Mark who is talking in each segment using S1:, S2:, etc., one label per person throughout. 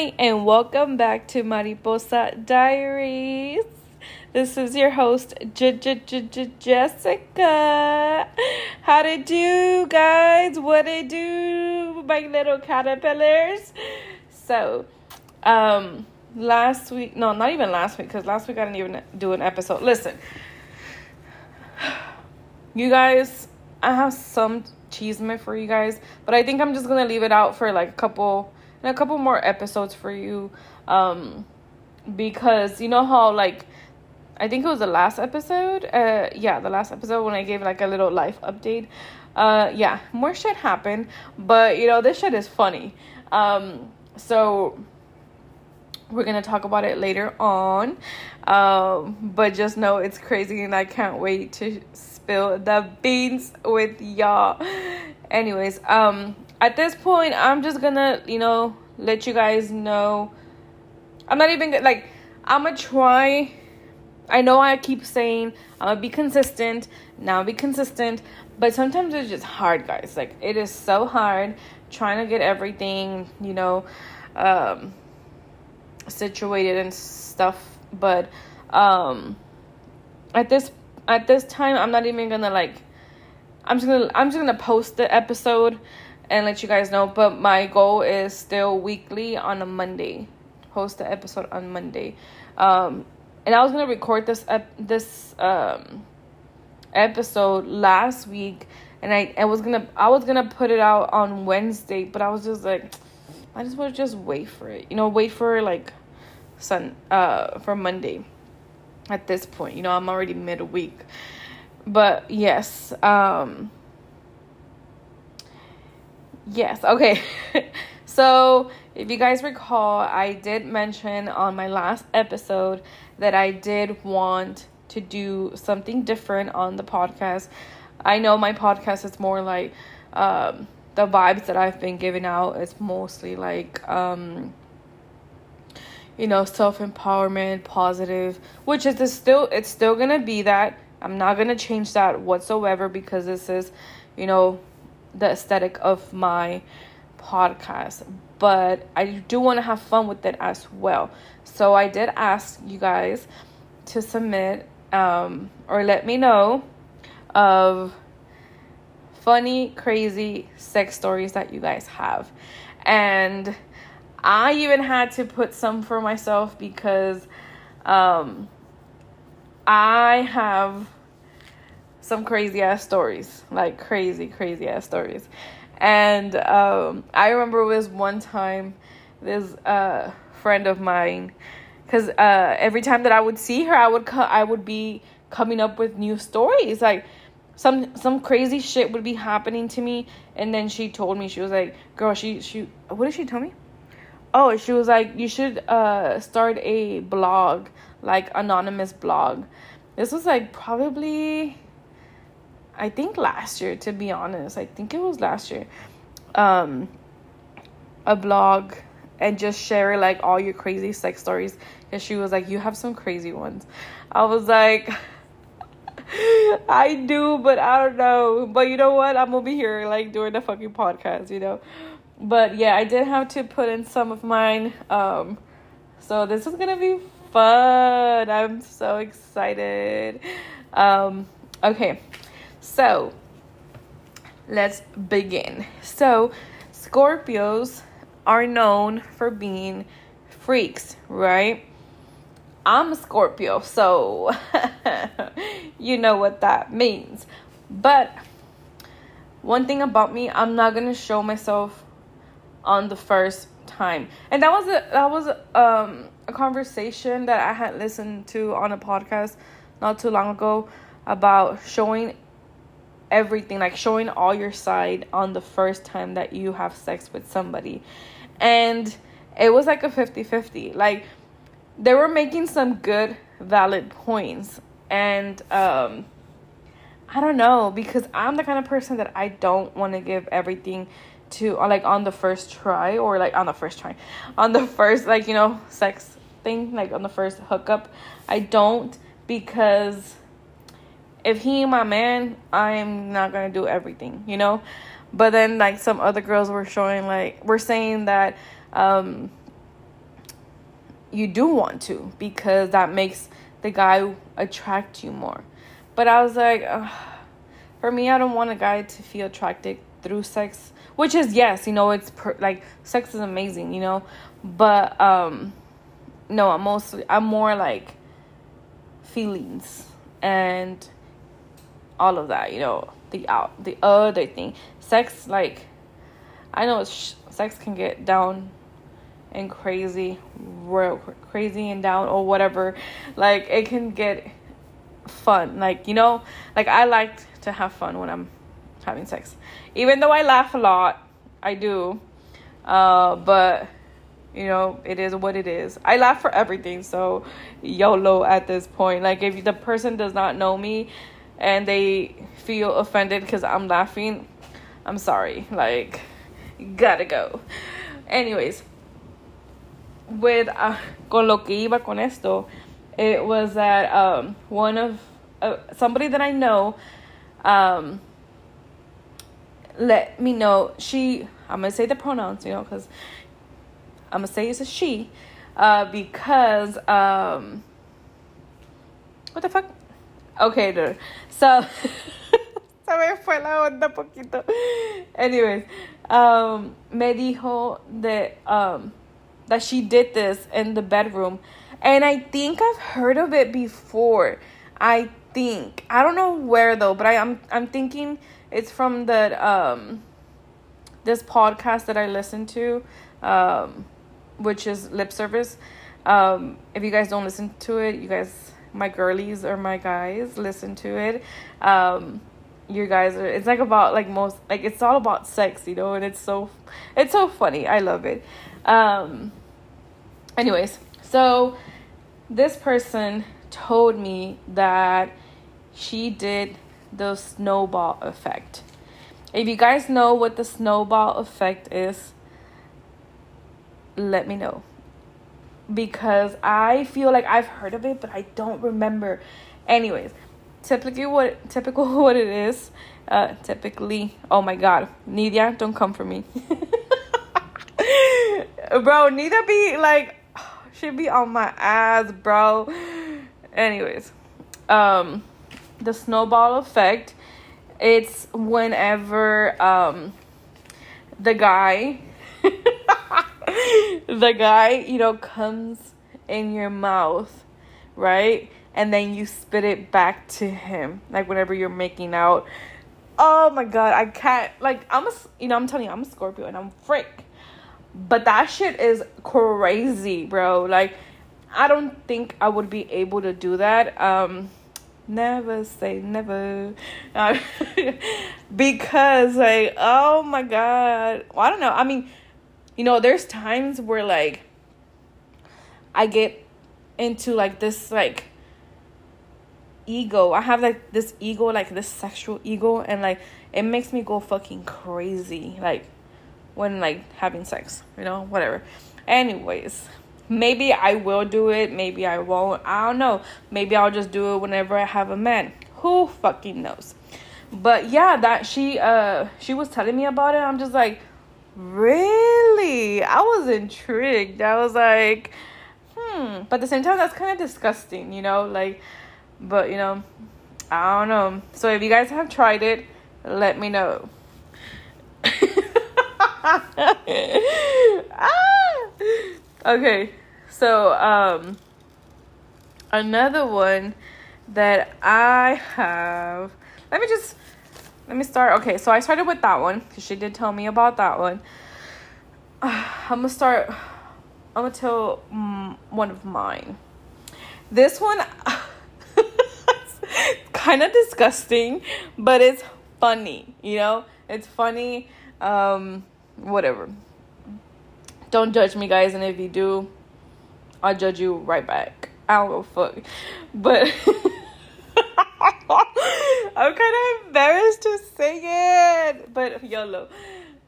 S1: And welcome back to Mariposa Diaries. This is your host, J- J- J- Jessica. How to do, guys? What to do, my little caterpillars? So, um, last week, no, not even last week, because last week I didn't even do an episode. Listen, you guys, I have some chisme for you guys, but I think I'm just gonna leave it out for like a couple and a couple more episodes for you. Um because you know how like I think it was the last episode. Uh yeah, the last episode when I gave like a little life update. Uh yeah, more shit happened, but you know, this shit is funny. Um so we're gonna talk about it later on. Um but just know it's crazy and I can't wait to spill the beans with y'all. Anyways, um, at this point, I'm just gonna, you know, let you guys know. I'm not even like, I'm gonna try. I know I keep saying I'm gonna be consistent. Now be consistent, but sometimes it's just hard, guys. Like it is so hard trying to get everything, you know, um, situated and stuff. But um, at this at this time i'm not even gonna like i'm just gonna i'm just gonna post the episode and let you guys know but my goal is still weekly on a monday host the episode on monday um and i was gonna record this ep- this um episode last week and i i was gonna i was gonna put it out on wednesday but i was just like i just want to just wait for it you know wait for like sun uh for monday at this point. You know, I'm already midweek. But yes, um Yes, okay. so, if you guys recall, I did mention on my last episode that I did want to do something different on the podcast. I know my podcast is more like um the vibes that I've been giving out is mostly like um you know, self empowerment, positive, which is still it's still gonna be that. I'm not gonna change that whatsoever because this is, you know, the aesthetic of my podcast. But I do want to have fun with it as well. So I did ask you guys to submit um, or let me know of funny, crazy sex stories that you guys have. And I even had to put some for myself because um, I have some crazy ass stories, like crazy, crazy ass stories. And um, I remember was one time this uh, friend of mine, because uh, every time that I would see her, I would co- I would be coming up with new stories, like some some crazy shit would be happening to me, and then she told me she was like, "Girl, she she what did she tell me?" oh she was like you should uh start a blog like anonymous blog this was like probably i think last year to be honest i think it was last year um a blog and just share like all your crazy sex stories because she was like you have some crazy ones i was like i do but i don't know but you know what i'm be here like doing the fucking podcast you know but yeah, I did have to put in some of mine. Um, so this is gonna be fun. I'm so excited. Um, okay, so let's begin. So, Scorpios are known for being freaks, right? I'm a Scorpio, so you know what that means. But one thing about me, I'm not gonna show myself on the first time. And that was a that was um a conversation that I had listened to on a podcast not too long ago about showing everything like showing all your side on the first time that you have sex with somebody. And it was like a 50-50. Like they were making some good valid points and um I don't know because I'm the kind of person that I don't want to give everything to like on the first try or like on the first try on the first like you know sex thing like on the first hookup i don't because if he my man i'm not gonna do everything you know? But then like some other girls were showing like we're saying that um you do want to because that makes the guy attract you more. But I was like, for me, I don't want a guy to feel attracted through sex, which is yes, you know, it's per- like sex is amazing, you know, but um, no, I'm mostly I'm more like feelings and all of that, you know, the out the other thing, sex like I know sh- sex can get down and crazy, real crazy and down or whatever. Like it can get fun. Like you know, like I like to have fun when I'm having sex, even though I laugh a lot. I do, uh, but you know it is what it is. I laugh for everything, so YOLO at this point. Like if the person does not know me and they feel offended because I'm laughing, I'm sorry. Like gotta go. Anyways, with uh, con lo que iba con esto, it was that um, one of uh, somebody that I know um, let me know she. I'm gonna say the pronouns, you know, because I'm gonna say it's a she, uh, because um, what the fuck? Okay, dude. So. se me fue la onda poquito. Anyways, um, me dijo that um, that she did this in the bedroom. And I think I've heard of it before. I think. I don't know where though, but I, I'm I'm thinking it's from the um this podcast that I listen to, um, which is lip service. Um, if you guys don't listen to it, you guys my girlies or my guys listen to it. Um, you guys are it's like about like most like it's all about sex, you know, and it's so it's so funny. I love it. Um anyways, so this person told me that she did the snowball effect. If you guys know what the snowball effect is, let me know. Because I feel like I've heard of it, but I don't remember. Anyways, typically what typical what it is, uh typically oh my god, Nidia, don't come for me. Bro, Nida be like she be on my ass, bro. Anyways, um, the snowball effect. It's whenever um, the guy, the guy, you know, comes in your mouth, right? And then you spit it back to him, like whenever you're making out. Oh my god, I can't. Like I'm a, you know, I'm telling you, I'm a Scorpio and I'm freak but that shit is crazy, bro. Like, I don't think I would be able to do that. Um, never say never. Because, like, oh my God. Well, I don't know. I mean, you know, there's times where, like, I get into, like, this, like, ego. I have, like, this ego, like, this sexual ego, and, like, it makes me go fucking crazy. Like, when like having sex, you know, whatever. Anyways, maybe I will do it, maybe I won't. I don't know. Maybe I'll just do it whenever I have a man. Who fucking knows? But yeah, that she uh she was telling me about it. I'm just like, really? I was intrigued. I was like, hmm. But at the same time, that's kind of disgusting, you know, like. But you know, I don't know. So if you guys have tried it, let me know. ah! Okay, so um, another one that I have. Let me just let me start. Okay, so I started with that one because she did tell me about that one. Uh, I'm gonna start. I'm gonna tell um, one of mine. This one, kind of disgusting, but it's funny. You know, it's funny. Um, whatever. Don't judge me, guys, and if you do, I'll judge you right back. I don't go fuck. But I'm kind of embarrassed to say it, but YOLO.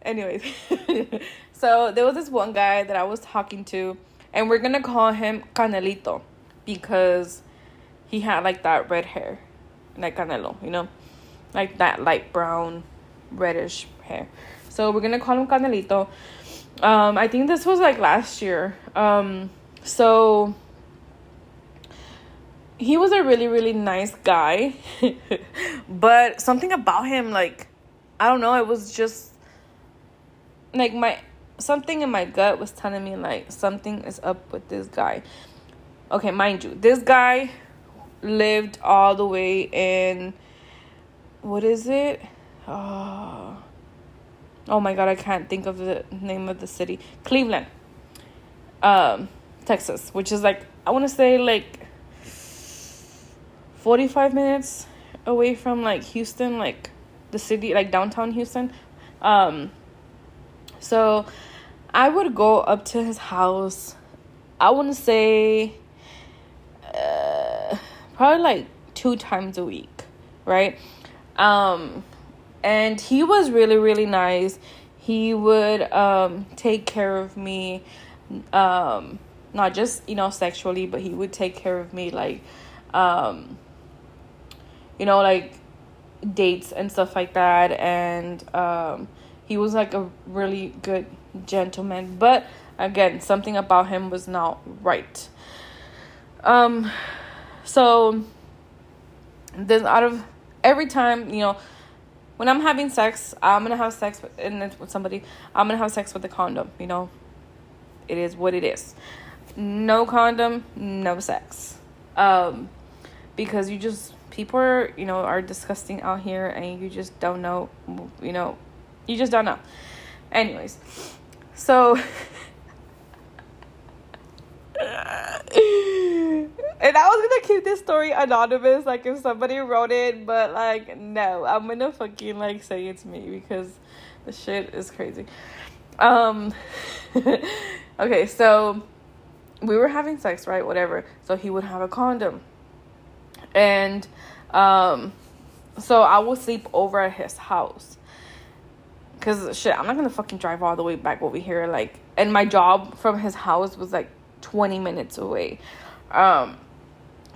S1: Anyways, so there was this one guy that I was talking to, and we're gonna call him Canelito because he had like that red hair, like Canelo, you know, like that light brown, reddish hair. So we're gonna call him Canelito. Um, I think this was like last year. Um, so he was a really really nice guy but something about him like i don't know it was just like my something in my gut was telling me like something is up with this guy. Okay mind you this guy lived all the way in what is it? Oh, oh my god i can't think of the name of the city. Cleveland. Um texas which is like i want to say like 45 minutes away from like Houston, like the city, like downtown Houston. Um, so I would go up to his house. I want to say uh, probably like two times a week, right? Um, and he was really, really nice. He would um, take care of me, um, not just, you know, sexually, but he would take care of me like um, you know, like dates and stuff like that. And um, he was like a really good gentleman. But again, something about him was not right. Um, so then out of every time, you know, when I'm having sex, I'm gonna have sex with, with somebody. I'm gonna have sex with a condom. You know, it is what it is. No condom, no sex. Um, because you just people are you know are disgusting out here and you just don't know you know you just don't know anyways so and I was gonna keep this story anonymous, like if somebody wrote it, but like no, I'm gonna fucking like say it's me because the shit is crazy. Um okay, so we were having sex, right? Whatever. So he would have a condom and um, so I would sleep over at his house. Cause shit, I'm not gonna fucking drive all the way back over here. Like, and my job from his house was like 20 minutes away. Um,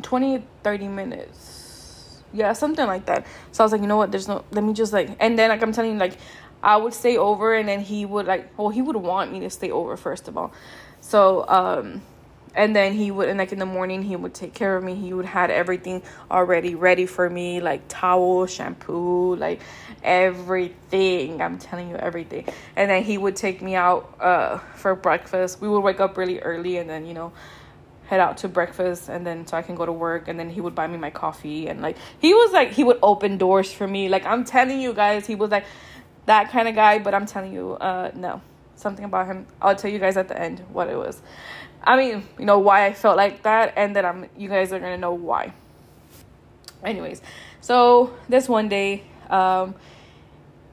S1: 20, 30 minutes. Yeah, something like that. So I was like, you know what? There's no, let me just like, and then like I'm telling you, like, I would stay over and then he would like, well, he would want me to stay over first of all. So, um, and then he would and like in the morning he would take care of me. He would had everything already ready for me like towel shampoo like everything. I'm telling you everything. And then he would take me out uh for breakfast. We would wake up really early and then you know head out to breakfast and then so I can go to work. And then he would buy me my coffee and like he was like he would open doors for me. Like I'm telling you guys he was like that kind of guy. But I'm telling you uh no. Something about him. I'll tell you guys at the end what it was I mean, you know why I felt like that, and then I'm you guys are gonna know why. Anyways, so this one day, um,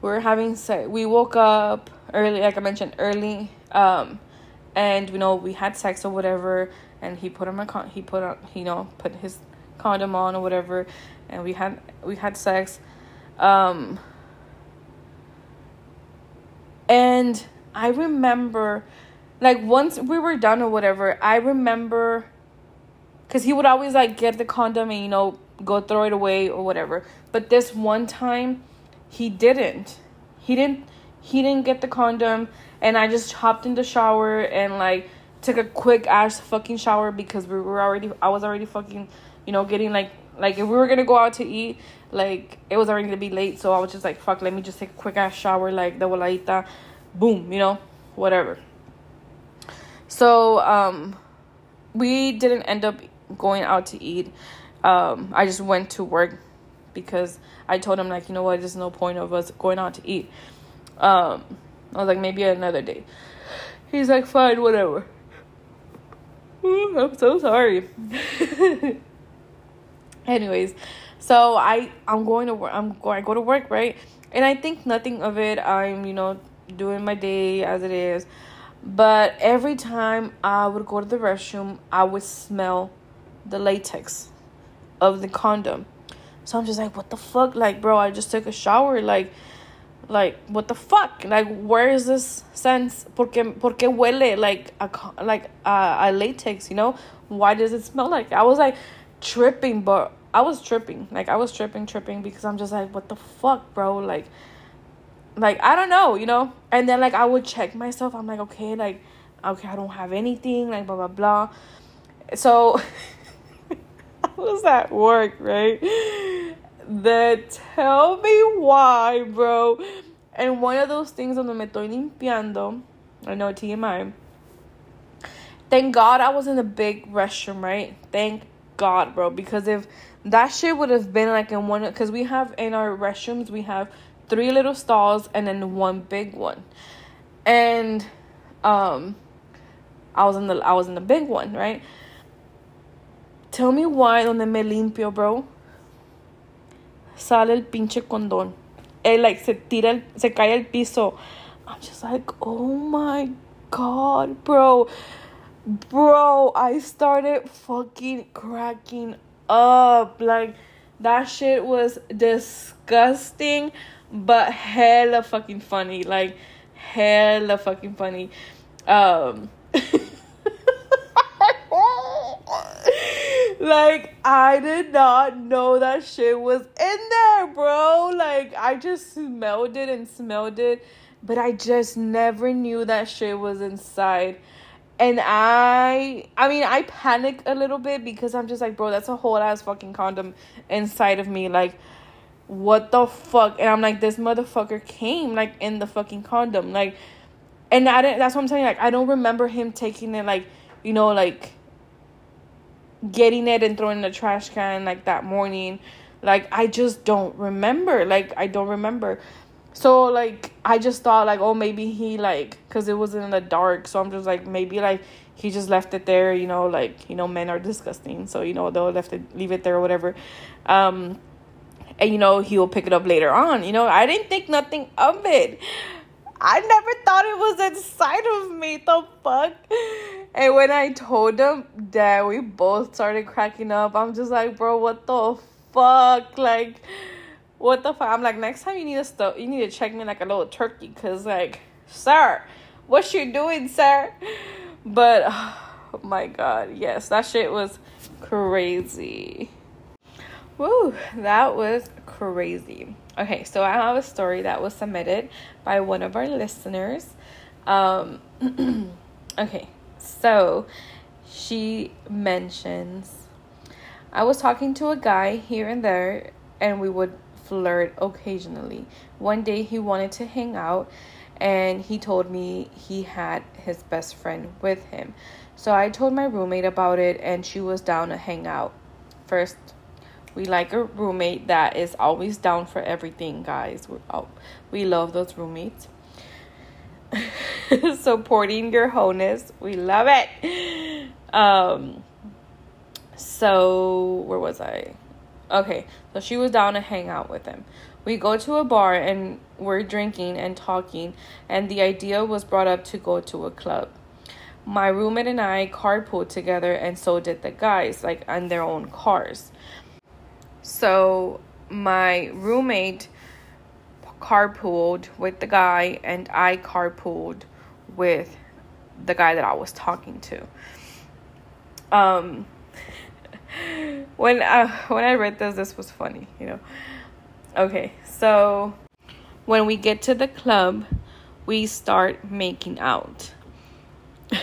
S1: we are having sex. We woke up early, like I mentioned early, um, and you know we had sex or whatever, and he put on my con. He put on, you know, put his condom on or whatever, and we had we had sex, um, and I remember like once we were done or whatever, I remember because he would always like get the condom and you know go throw it away or whatever. But this one time, he didn't. He didn't. He didn't get the condom, and I just hopped in the shower and like took a quick ass fucking shower because we were already. I was already fucking, you know, getting like like if we were gonna go out to eat, like it was already gonna be late. So I was just like, fuck, let me just take a quick ass shower, like the voladita, boom, you know, whatever. So um, we didn't end up going out to eat. Um, I just went to work because I told him like, you know what, there's no point of us going out to eat. Um, I was like, maybe another day. He's like, fine, whatever. I'm so sorry. Anyways, so I I'm going to work. I'm going. I go to work, right? And I think nothing of it. I'm you know doing my day as it is. But every time I would go to the restroom, I would smell the latex of the condom. So I'm just like, what the fuck? Like, bro, I just took a shower. Like, like what the fuck? Like, where is this sense? Porque, porque huele like a like a, a latex? You know, why does it smell like? I was like tripping, but I was tripping. Like, I was tripping, tripping because I'm just like, what the fuck, bro? Like, like I don't know, you know. And then like I would check myself. I'm like, okay, like okay, I don't have anything, like blah blah blah. So how does that work, right? Then tell me why, bro. And one of those things donde me estoy limpiando, I know TMI. Thank God I was in the big restroom, right? Thank God, bro. Because if that shit would have been like in one, because we have in our restrooms, we have three little stalls and then one big one. And um I was in the I was in the big one, right? Tell me why donde me limpio, bro. Sale el pinche condón. It like se tira el, se cae al piso. I'm just like, "Oh my god, bro." Bro, I started fucking cracking up. Like that shit was disgusting, but hella fucking funny. Like hella fucking funny. Um like I did not know that shit was in there, bro. Like I just smelled it and smelled it, but I just never knew that shit was inside. And I I mean I panic a little bit because I'm just like, bro, that's a whole ass fucking condom inside of me. Like what the fuck? And I'm like, this motherfucker came like in the fucking condom. Like and I didn't that's what I'm saying. Like I don't remember him taking it like, you know, like getting it and throwing in the trash can like that morning. Like I just don't remember. Like I don't remember. So like I just thought like oh maybe he like cuz it was in the dark. So I'm just like maybe like he just left it there, you know, like you know men are disgusting. So you know they'll left it leave it there or whatever. Um and you know he'll pick it up later on. You know, I didn't think nothing of it. I never thought it was inside of me. The fuck? And when I told him that, we both started cracking up. I'm just like, bro, what the fuck? Like, what the fuck? I'm like, next time you need to st- you need to check me like a little turkey, cause like, sir, what you doing, sir? But oh my god, yes, that shit was crazy. Woo, that was crazy. Okay, so I have a story that was submitted by one of our listeners. Um, okay, so she mentions I was talking to a guy here and there, and we would flirt occasionally. One day he wanted to hang out, and he told me he had his best friend with him. So I told my roommate about it, and she was down to hang out. First, we like a roommate that is always down for everything, guys. We oh, we love those roommates. Supporting your wholeness, we love it. Um. So where was I? Okay, so she was down to hang out with him. We go to a bar and we're drinking and talking, and the idea was brought up to go to a club. My roommate and I carpooled together, and so did the guys, like on their own cars. So my roommate carpooled with the guy, and I carpooled with the guy that I was talking to. Um, when I, when I read this, this was funny, you know. Okay, so when we get to the club, we start making out.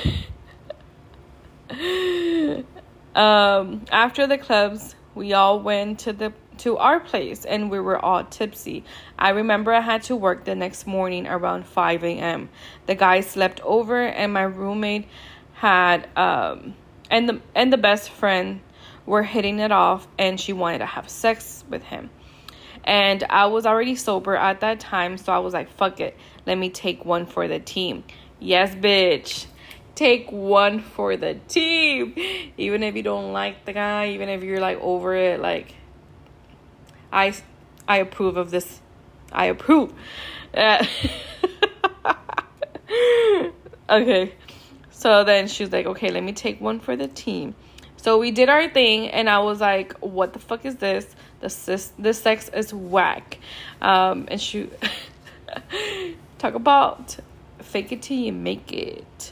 S1: um, after the clubs, we all went to the to our place and we were all tipsy. I remember I had to work the next morning around 5 a.m. The guy slept over and my roommate had um and the and the best friend were hitting it off and she wanted to have sex with him. And I was already sober at that time, so I was like, fuck it. Let me take one for the team. Yes, bitch take one for the team. Even if you don't like the guy, even if you're like over it, like I I approve of this. I approve. Uh, okay. So then she's like, "Okay, let me take one for the team." So we did our thing, and I was like, "What the fuck is this? The sis, this sex is whack." Um, and she talk about fake it till you make it.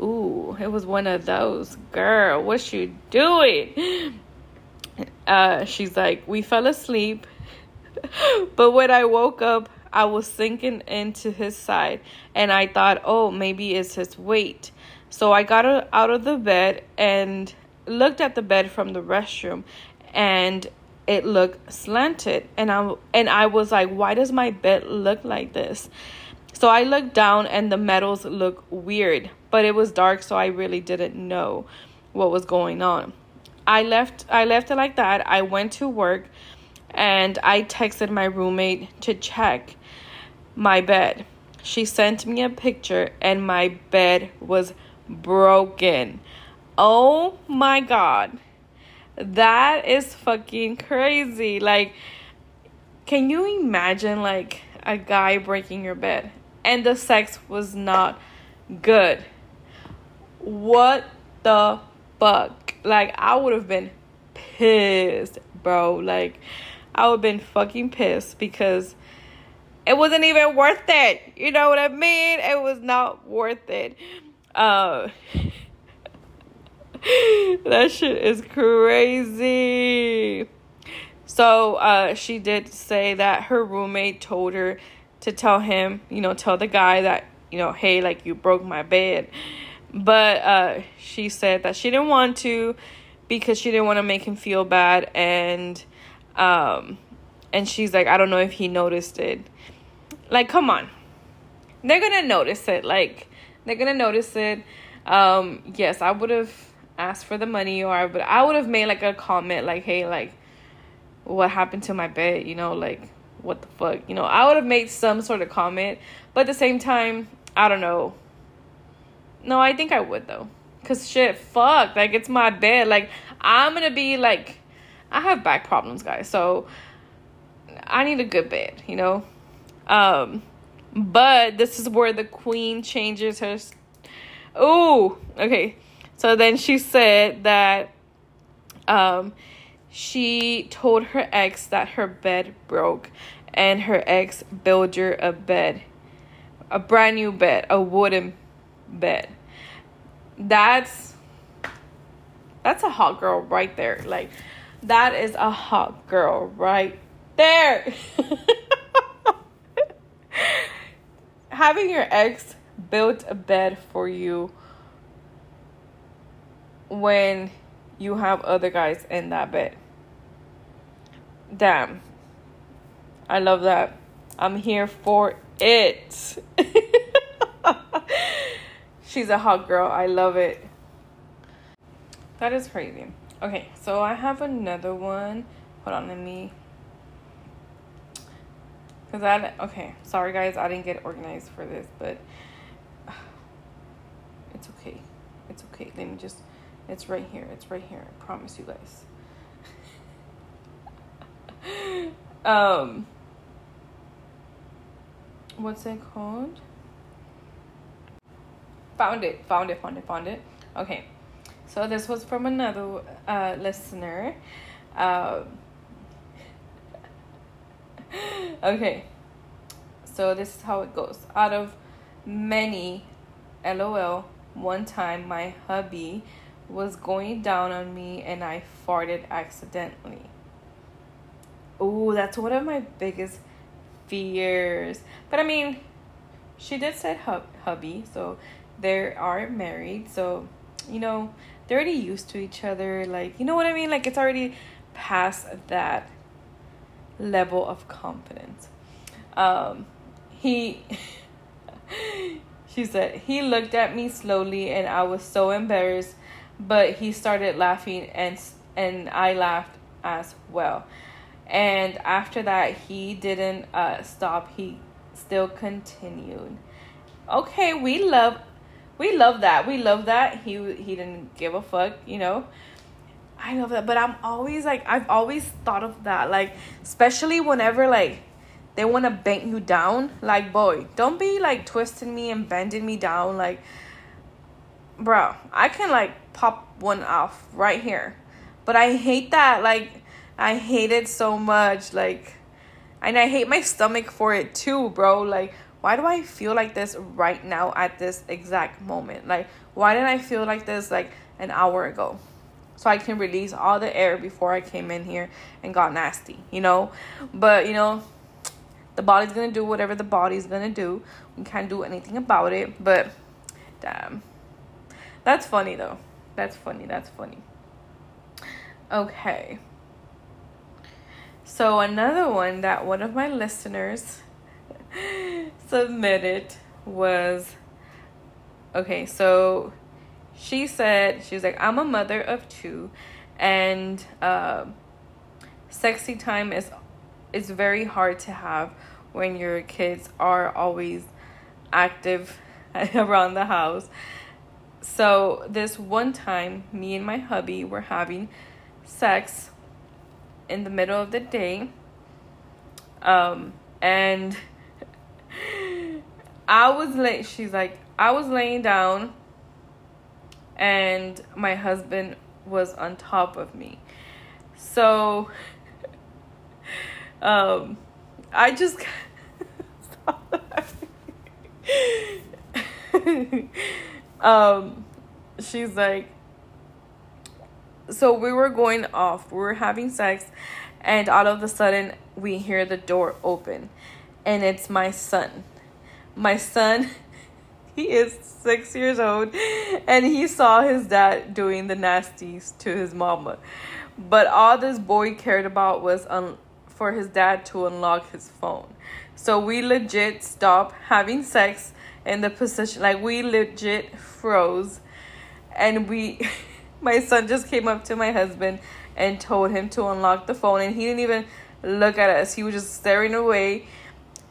S1: Ooh, it was one of those. Girl, what you doing? Uh, she's like, we fell asleep. but when I woke up, I was sinking into his side. And I thought, oh, maybe it's his weight. So I got out of the bed and looked at the bed from the restroom and it looked slanted and I and I was like why does my bed look like this? So I looked down and the metals look weird, but it was dark so I really didn't know what was going on. I left I left it like that. I went to work and I texted my roommate to check my bed. She sent me a picture and my bed was broken. Oh my god. That is fucking crazy. Like can you imagine like a guy breaking your bed and the sex was not good? What the fuck? Like I would have been pissed, bro. Like I would have been fucking pissed because it wasn't even worth it. You know what I mean? It was not worth it. Uh, that shit is crazy. So uh, she did say that her roommate told her to tell him, you know, tell the guy that, you know, hey, like you broke my bed. But uh, she said that she didn't want to because she didn't want to make him feel bad and um and she's like, I don't know if he noticed it. Like, come on. They're gonna notice it. Like, they're gonna notice it. Um, yes, I would have asked for the money or but I would have made like a comment like, hey, like what happened to my bed, you know, like what the fuck? You know, I would have made some sort of comment, but at the same time, I don't know. No, I think I would though. Cause shit, fuck. Like it's my bed. Like I'm gonna be like I have back problems, guys. So I need a good bed, you know? Um, but this is where the queen changes her. Oh, okay. So then she said that um, she told her ex that her bed broke and her ex built her a bed, a brand new bed, a wooden bed. That's that's a hot girl right there. Like that is a hot girl right there. Having your ex built a bed for you when you have other guys in that bed. Damn. I love that. I'm here for it. She's a hot girl. I love it. That is crazy. Okay, so I have another one. Hold on, let me Cause I okay, sorry guys, I didn't get organized for this, but it's okay. It's okay. Let me just. It's right here. It's right here. I promise you guys. um. What's it called? Found it. Found it. Found it. Found it. Okay. So this was from another uh, listener. Um okay. So this is how it goes. Out of many, lol, one time my hubby was going down on me and I farted accidentally. Oh, that's one of my biggest fears. But I mean, she did say hub- hubby, so they are married. So, you know, they're already used to each other. Like, you know what I mean? Like, it's already past that level of confidence. Um, he, she said, he looked at me slowly and I was so embarrassed, but he started laughing and and I laughed as well. And after that, he didn't uh, stop. He still continued. Okay, we love, we love that. We love that. He he didn't give a fuck, you know. I love that, but I'm always like I've always thought of that, like especially whenever like they want to bend you down. Like, boy, don't be like twisting me and bending me down. Like, bro, I can like pop one off right here, but I hate that. Like, I hate it so much. Like, and I hate my stomach for it too, bro. Like, why do I feel like this right now at this exact moment? Like, why did I feel like this like an hour ago? so I can release all the air before I came in here and got nasty, you know? But, you know, the body's gonna do whatever the body's gonna do. We can't do anything about it, but damn. That's funny though. That's funny. That's funny. Okay. So another one that one of my listeners submitted was okay, so she said she was like, I'm a mother of two and uh, sexy time is is very hard to have when your kids are always active around the house. So this one time me and my hubby were having sex in the middle of the day. Um and I was late she's like I was laying down and my husband was on top of me. So um I just um she's like so we were going off we were having sex and all of a sudden we hear the door open and it's my son. My son he is six years old and he saw his dad doing the nasties to his mama. But all this boy cared about was un- for his dad to unlock his phone. So we legit stopped having sex in the position like we legit froze. And we my son just came up to my husband and told him to unlock the phone and he didn't even look at us. He was just staring away.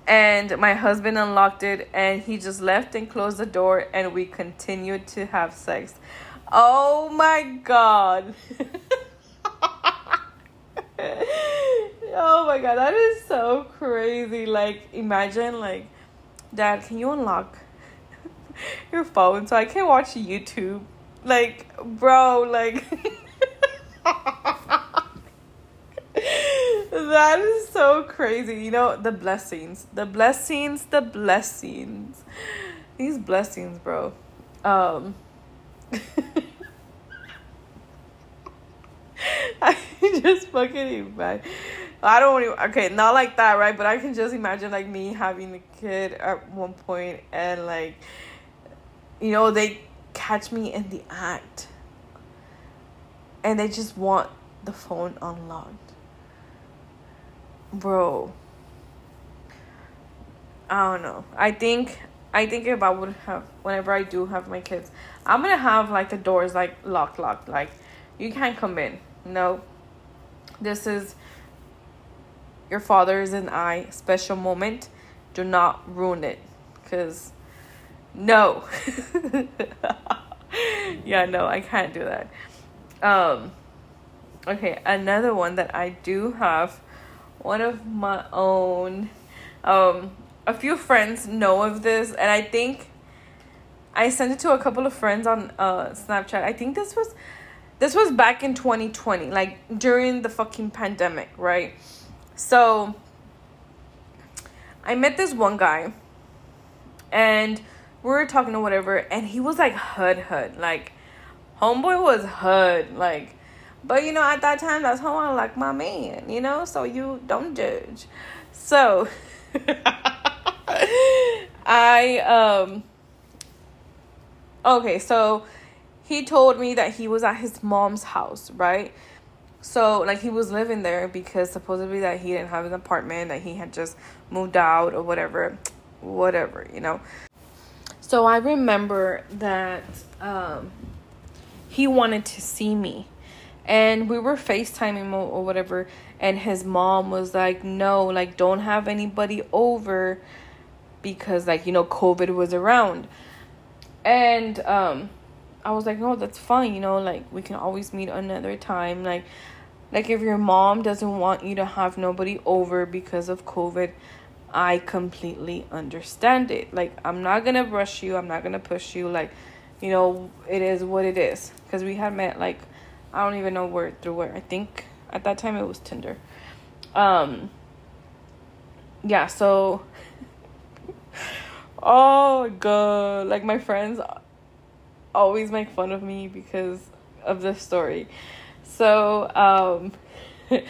S1: And my husband unlocked it and he just left and closed the door and we continued to have sex. Oh my god. Oh my god that is so crazy. Like imagine like dad can you unlock your phone so i can watch youtube like bro like that is so crazy. You know, the blessings. The blessings, the blessings. These blessings, bro. Um I just fucking imagine. I don't even, okay, not like that, right? But I can just imagine like me having a kid at one point and like you know, they catch me in the act. And they just want the phone unlocked. Bro. I don't know. I think i think if i would have whenever i do have my kids i'm gonna have like the doors like locked locked. Like you can't come in. No this is your father's and i. Special moment. Do not ruin it. Because no yeah no i can't do that um okay another one that i do have one of my own. Um, a few friends know of this, and I think I sent it to a couple of friends on uh, Snapchat. I think this was this was back in 2020, like during the fucking pandemic, right? So I met this one guy, and we were talking or whatever, and he was like hood hood, like homeboy was hood, like but you know, at that time, that's how I like my man, you know, so you don't judge. So I um okay, so he told me that he was at his mom's house, right? So like he was living there because supposedly that he didn't have an apartment, that he had just moved out or whatever, whatever, you know. So I remember that um he wanted to see me. And we were FaceTiming or whatever and his mom was like no like don't have anybody over because like you know covid was around. And um i was like no that's fine you know like we can always meet another time. Like like if your mom doesn't want you to have nobody over because of covid i completely understand it like i'm not gonna rush you i'm not gonna push you like you know it is what it is because we had met like I don't even know where through where. I think at that time it was Tinder. Um yeah, so oh god, like my friends always make fun of me because of this story. So, um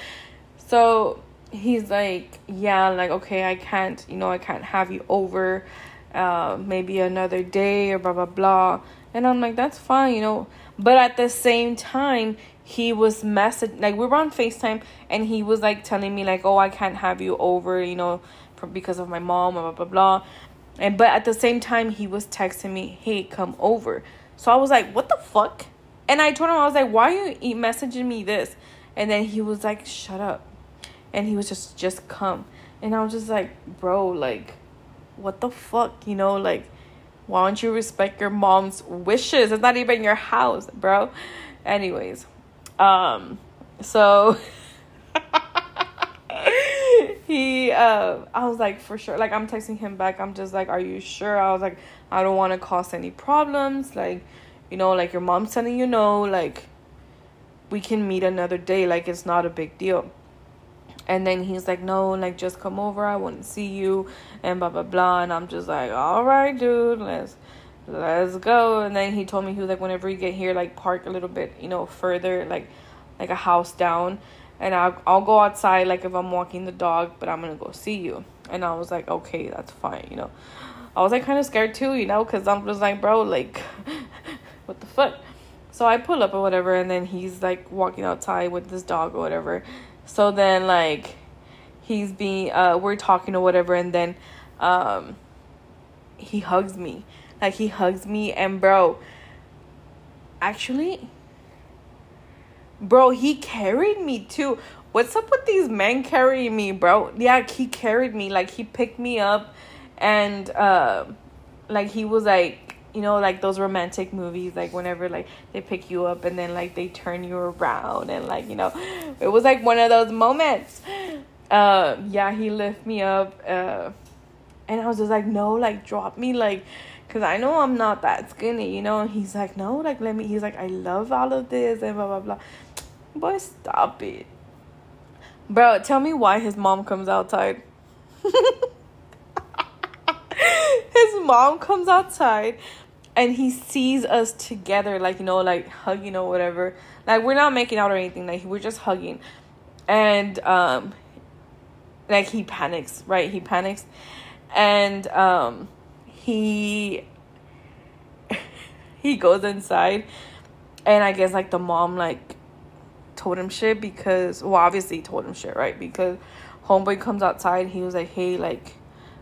S1: so he's like, "Yeah, like okay, I can't, you know, I can't have you over uh, maybe another day or blah blah blah. And I'm like, that's fine, you know. But at the same time, he was message like we were on FaceTime and he was like telling me like, oh, I can't have you over, you know, because of my mom, blah blah blah. And but at the same time, he was texting me, hey, come over. So I was like, what the fuck? And I told him I was like, why are you messaging me this? And then he was like, shut up. And he was just just come. And I was just like, bro, like, what the fuck, you know, like why don't you respect your mom's wishes? It's not even your house, bro. Anyways, um, so he, uh, I was like, for sure. Like, I'm texting him back. I'm just like, are you sure? I was like, I don't want to cause any problems. Like, you know, like your mom's telling you no. Like, we can meet another day. Like, it's not a big deal. And then he's like, no, like just come over. I want to see you, and blah blah blah. And I'm just like, all right, dude, let's let's go. And then he told me he was like, whenever you get here, like park a little bit, you know, further, like like a house down, and I'll I'll go outside like if I'm walking the dog, but I'm gonna go see you. And I was like, okay, that's fine, you know. I was like kind of scared too, you know, because I'm just like, bro, like, what the fuck? So I pull up or whatever, and then he's like walking outside with this dog or whatever. So then like he's being uh we're talking or whatever and then um he hugs me. Like he hugs me and bro actually bro he carried me too. What's up with these men carrying me, bro? Yeah, he carried me like he picked me up and uh like he was like you know like those romantic movies like whenever like they pick you up and then like they turn you around and like you know it was like one of those moments. Uh yeah he lift me up uh and i was just like no like drop me like because i know i'm not that skinny you know and he's like no like let me he's like i love all of this and blah blah blah. Boy stop it. Bro tell me why his mom comes outside. His mom comes outside and he sees us together like you know like hugging or whatever. Like we're not making out or anything. Like we're just hugging. And um like he panics right? He panics. And um he he goes inside. And i guess like the mom like told him shit because well obviously told him shit right? Because homeboy comes outside. He was like hey like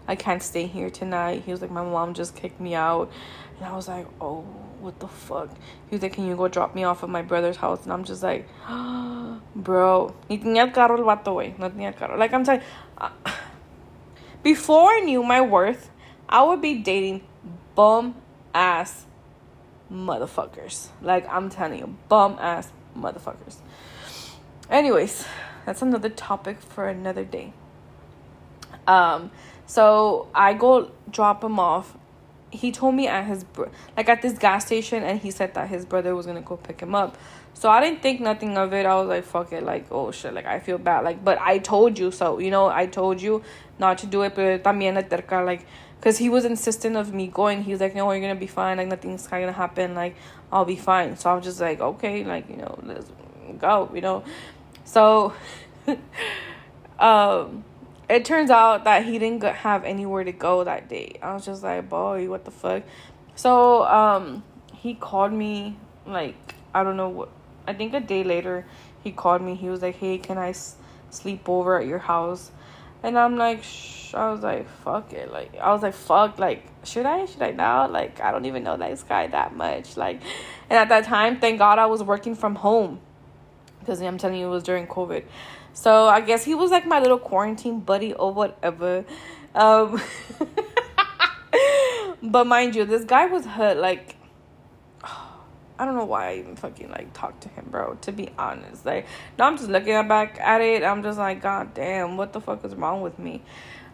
S1: i can't stay here tonight. He was like my mom just kicked me out and I was like, oh, what the fuck? He was like, can you go drop me off at my brother's house? And I'm just like, oh, bro, ni tenía el carro el vato, güey. No tenía el carro. Like, I'm telling uh, before I knew my worth, I would be dating bum ass motherfuckers. Like, I'm telling you, bum ass motherfuckers. Anyways, that's another topic for another day. Um, so I go drop him off he told me at his like at this gas station and he said that his brother was gonna go pick him up. So i didn't think nothing of it. I was like fuck it like oh shit like i feel bad. Like but i told you so you know i told you not to do it but también terca like because he was insistent of me going. He was like no you're gonna be fine. Like nothing's gonna happen. Like i'll be fine. So i'm just like okay like you know let's go you know? So um it turns out that he didn't have anywhere to go that day. I was just like, boy, what the fuck? So, um, he called me, like, I don't know what, I think a day later, he called me. He was like, hey, can I s- sleep over at your house? And I'm like, Shh. I was like, fuck it. Like, I was like, fuck, like, should I? Should I now? Like, I don't even know this guy that much. Like, and at that time, thank God I was working from home. Because I'm telling you, it was during COVID. So I guess he was like my little quarantine buddy or whatever. Um, but mind you, this guy was hurt. Like, I don't know why I even fucking like talked to him, bro. To be honest, like now I'm just looking back at it. I'm just like, god damn, what the fuck is wrong with me?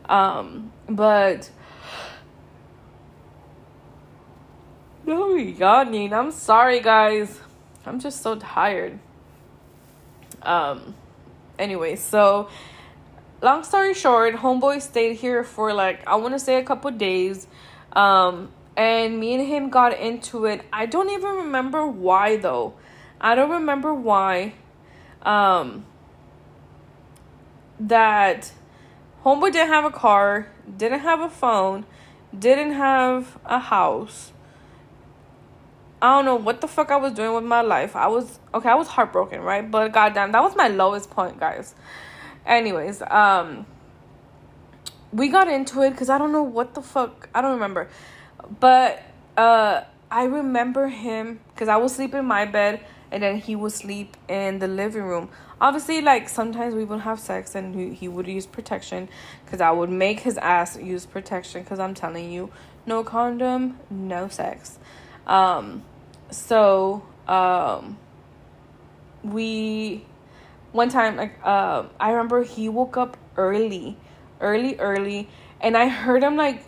S1: Um, but. God, Nina, I'm sorry, guys. I'm just so tired. Um, anyway, so long story short, homeboy stayed here for like I want to say a couple days. Um and me and him got into it. I don't even remember why though. I don't remember why um that homeboy didn't have a car, didn't have a phone, didn't have a house. I don't know what the fuck I was doing with my life. I was okay, I was heartbroken, right? But goddamn, that was my lowest point, guys. Anyways, um we got into it cuz I don't know what the fuck, I don't remember. But uh I remember him cuz I would sleep in my bed and then he would sleep in the living room. Obviously, like sometimes we would have sex and he, he would use protection because I would make his ass use protection because I'm telling you, no condom, no sex. Um, so um, we one time like uh, I remember he woke up early, early, early, and I heard him like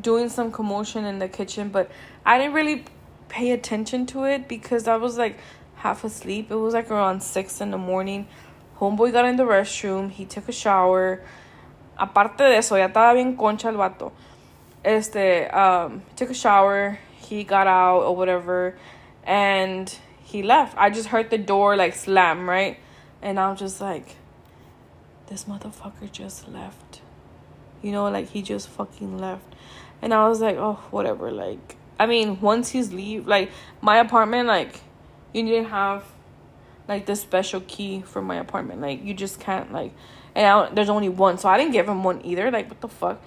S1: doing some commotion in the kitchen, but I didn't really pay attention to it because I was like half asleep. It was like around six in the morning. Homeboy got in the restroom. He took a shower. Aparte de eso, ya estaba bien concha el vato. Este, um, took a shower. He got out or whatever, and he left. I just heard the door like slam, right? And I was just like, this motherfucker just left. You know, like he just fucking left. And I was like, oh, whatever. Like, I mean, once he's leave, like my apartment, like you to have like this special key for my apartment. Like you just can't like, and I, there's only one, so I didn't give him one either. Like what the fuck?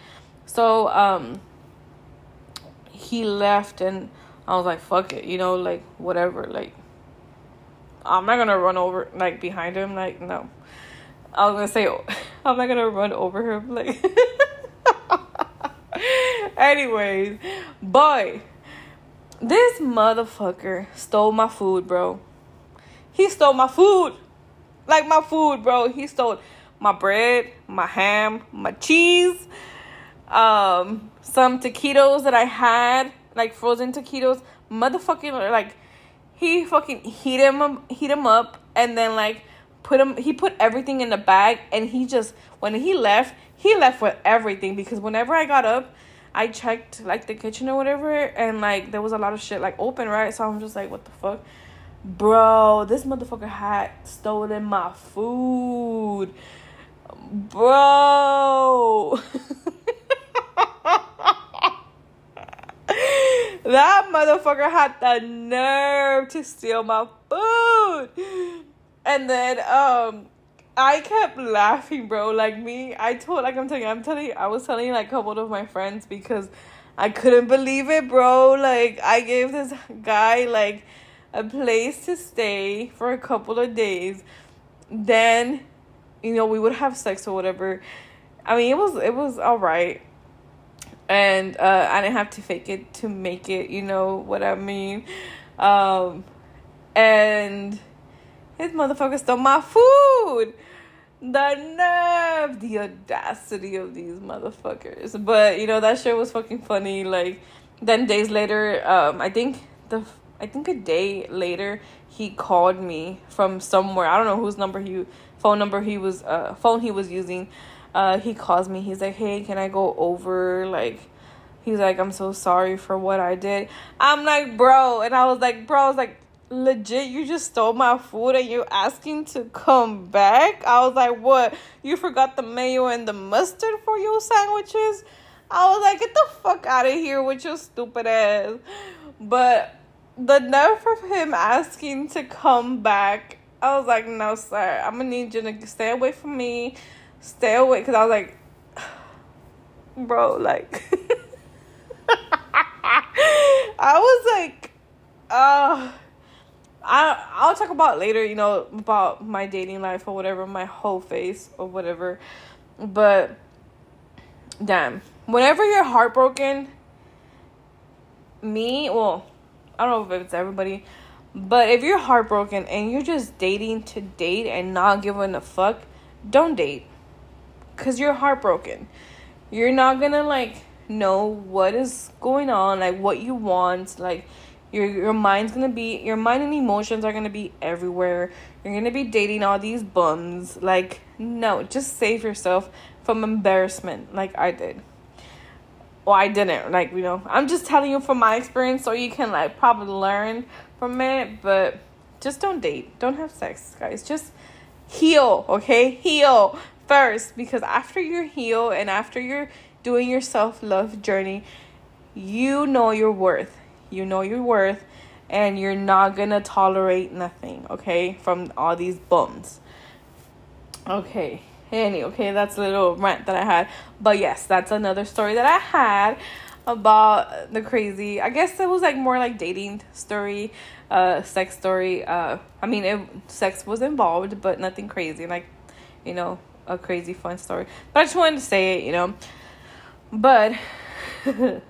S1: So um, he left, and I was like, fuck it, you know, like whatever. Like I'm not gonna run over like behind him. Like no, I was gonna say I'm not gonna run over him. Like. Anyways, boy, this motherfucker stole my food, bro. He stole my food. Like my food, bro. He stole my bread, my ham, my cheese, um, some taquitos that I had, like frozen taquitos. Motherfucking like he fucking heat him heat him up and then like put him he put everything in the bag and he just when he left, he left with everything because whenever I got up I checked like the kitchen or whatever, and like there was a lot of shit like open, right? So I'm just like, what the fuck, bro? This motherfucker had stolen my food, bro. that motherfucker had the nerve to steal my food, and then um I kept laughing, bro. Like me, I told like I'm telling you, I'm telling you, I was telling like a couple of my friends because I couldn't believe it, bro. Like I gave this guy like a place to stay for a couple of days. Then, you know, we would have sex or whatever. I mean, it was it was all right. And uh, I didn't have to fake it to make it, you know what I mean? Um, and his motherfucker stole my food. The nerve, the audacity of these motherfuckers. But you know that shit was fucking funny. Like then days later, um, I think the I think a day later he called me from somewhere. I don't know whose number he phone number he was uh phone he was using. Uh, he calls me. He's like, "Hey, can I go over?" Like, he's like, "I'm so sorry for what I did." I'm like, "Bro," and I was like, "Bro," I was like, legit you just stole my food and you're asking to come back i was like what you forgot the mayo and the mustard for your sandwiches i was like get the fuck out of here with your stupid ass but the nerve of him asking to come back i was like no sir i'm gonna need you to stay away from me stay away because i was like bro like i was like oh I I'll talk about later, you know, about my dating life or whatever, my whole face or whatever. But damn, whenever you're heartbroken, me, well, I don't know if it's everybody, but if you're heartbroken and you're just dating to date and not giving a fuck, don't date. Cuz you're heartbroken. You're not to like know what is going on, like what you want, like your your mind's gonna be your mind and emotions are gonna be everywhere. You're gonna be dating all these bums. Like, no, just save yourself from embarrassment like I did. Well, I didn't. Like, you know, I'm just telling you from my experience so you can like probably learn from it, but just don't date. Don't have sex, guys. Just heal, okay? Heal first because after you heal and after you're doing your self love journey, you know your worth. You know your worth, and you're not gonna tolerate nothing, okay, from all these bums. Okay, any okay, that's a little rant that I had. But yes, that's another story that I had about the crazy. I guess it was like more like dating story, uh, sex story. Uh, I mean, it sex was involved, but nothing crazy. Like, you know, a crazy fun story. But I just wanted to say it, you know. But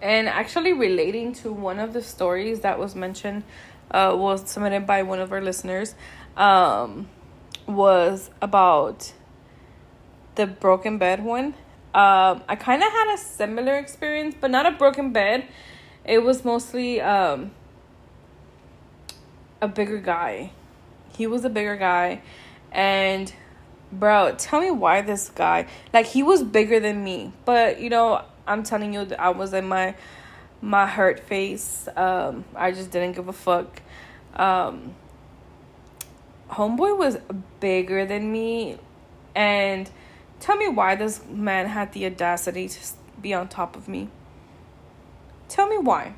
S1: and actually relating to one of the stories that was mentioned uh, was submitted by one of our listeners um, was about the broken bed one um, i kind of had a similar experience but not a broken bed it was mostly um, a bigger guy he was a bigger guy. And bro tell me why this guy like he was bigger than me. But you know i'm telling you i was in my my hurt face um i just didn't give a fuck. Um homeboy was bigger than me. And tell me why this man had the audacity to be on top of me. Tell me why.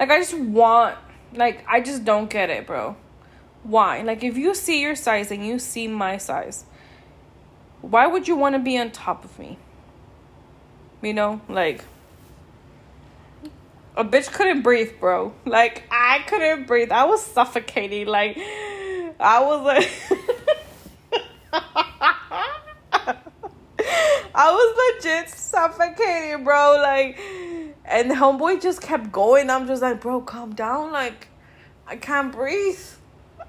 S1: Like i just want like i just don't get it bro why? Like, if you see your size and you see my size, why would you want to be on top of me? You know, like, a bitch couldn't breathe, bro. Like, I couldn't breathe. I was suffocating. Like, I was like, I was legit suffocating, bro. Like, and homeboy just kept going. I'm just like, bro, calm down. Like, I can't breathe.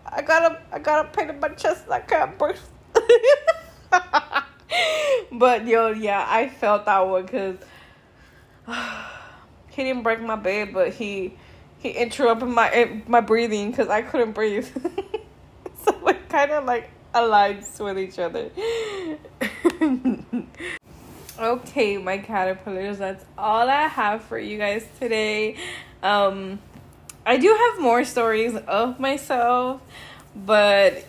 S1: I gotta I gotta pain in my chest. I can't breathe. but yo, yeah, I felt that one because he didn't break my bed, but he he interrupted my my breathing because I couldn't breathe. so we kind of like aligns with each other. okay, my caterpillars, that's all I have for you guys today. Um I do have more stories of myself, but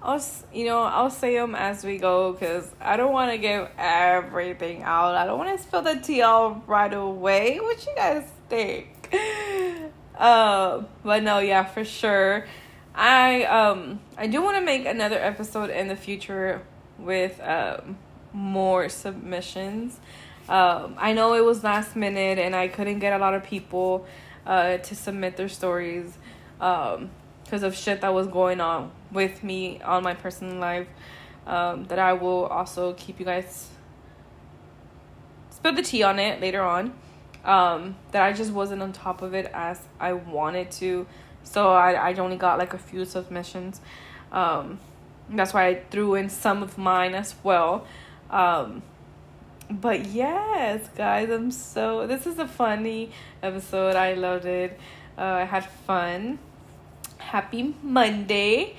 S1: I'll you know I'll say them as we go because I don't want to give everything out. I don't want to spill the tea all right away. What you guys think? Uh, but no, yeah, for sure. I um I do want to make another episode in the future with um more submissions. Um, I know it was last minute and I couldn't get a lot of people uh, to submit their stories because um, of shit that was going on with me on my personal life. Um, that I will also keep you guys spill the tea on it later on. Um, that I just wasn't on top of it as I wanted to, so I I only got like a few submissions. Um, that's why I threw in some of mine as well. But yes, guys, I'm so. This is a funny episode. I loved it. Uh, I had fun. Happy Monday,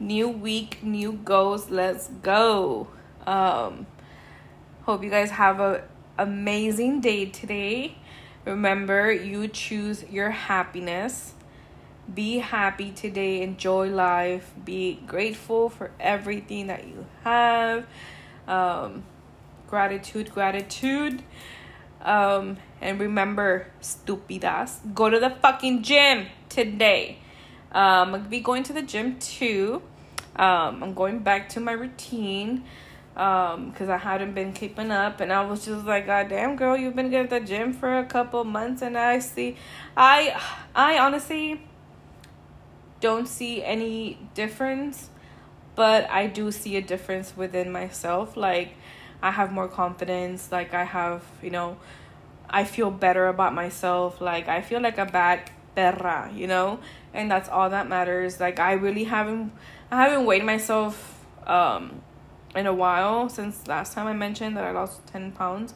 S1: new week, new goals. Let's go. Um, hope you guys have a amazing day today. Remember, you choose your happiness. Be happy today. Enjoy life. Be grateful for everything that you have. Um, gratitude, gratitude. Um, and remember, stupidas, go to the fucking gym today. Um, I'm gonna be going to the gym too. Um, I'm going back to my routine um because i hadn't been keeping up and i was just like god damn girl you've been at the gym for a couple months and i see i i honestly don't see any difference but i do see a difference within myself like I have more confidence. Like I have, you know, I feel better about myself. Like I feel like a bad perra, you know, and that's all that matters. Like I really haven't, I haven't weighed myself um in a while since last time I mentioned that I lost ten pounds.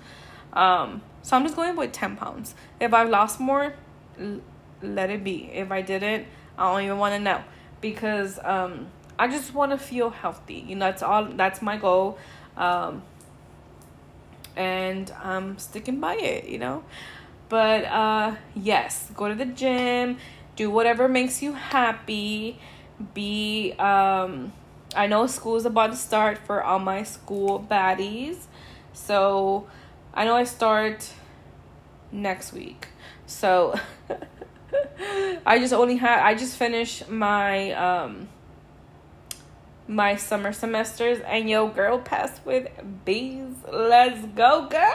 S1: Um, so I'm just going with ten pounds. If I've lost more, l- let it be. If I didn't, I don't even want to know because um I just want to feel healthy. You know, that's all. That's my goal. Um, and I'm sticking by it, you know. But uh yes, go to the gym, do whatever makes you happy. Be um I know school's about to start for all my school baddies. So I know I start next week. So I just only had I just finished my um my summer semesters and yo girl passed with B's. Let's go, girl.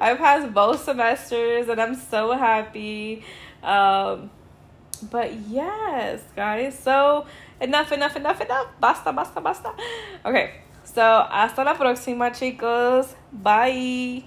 S1: I passed both semesters and I'm so happy. Um but yes, guys. So enough, enough, enough, enough. Basta, basta, basta. Okay. So hasta la próxima, chicos. Bye.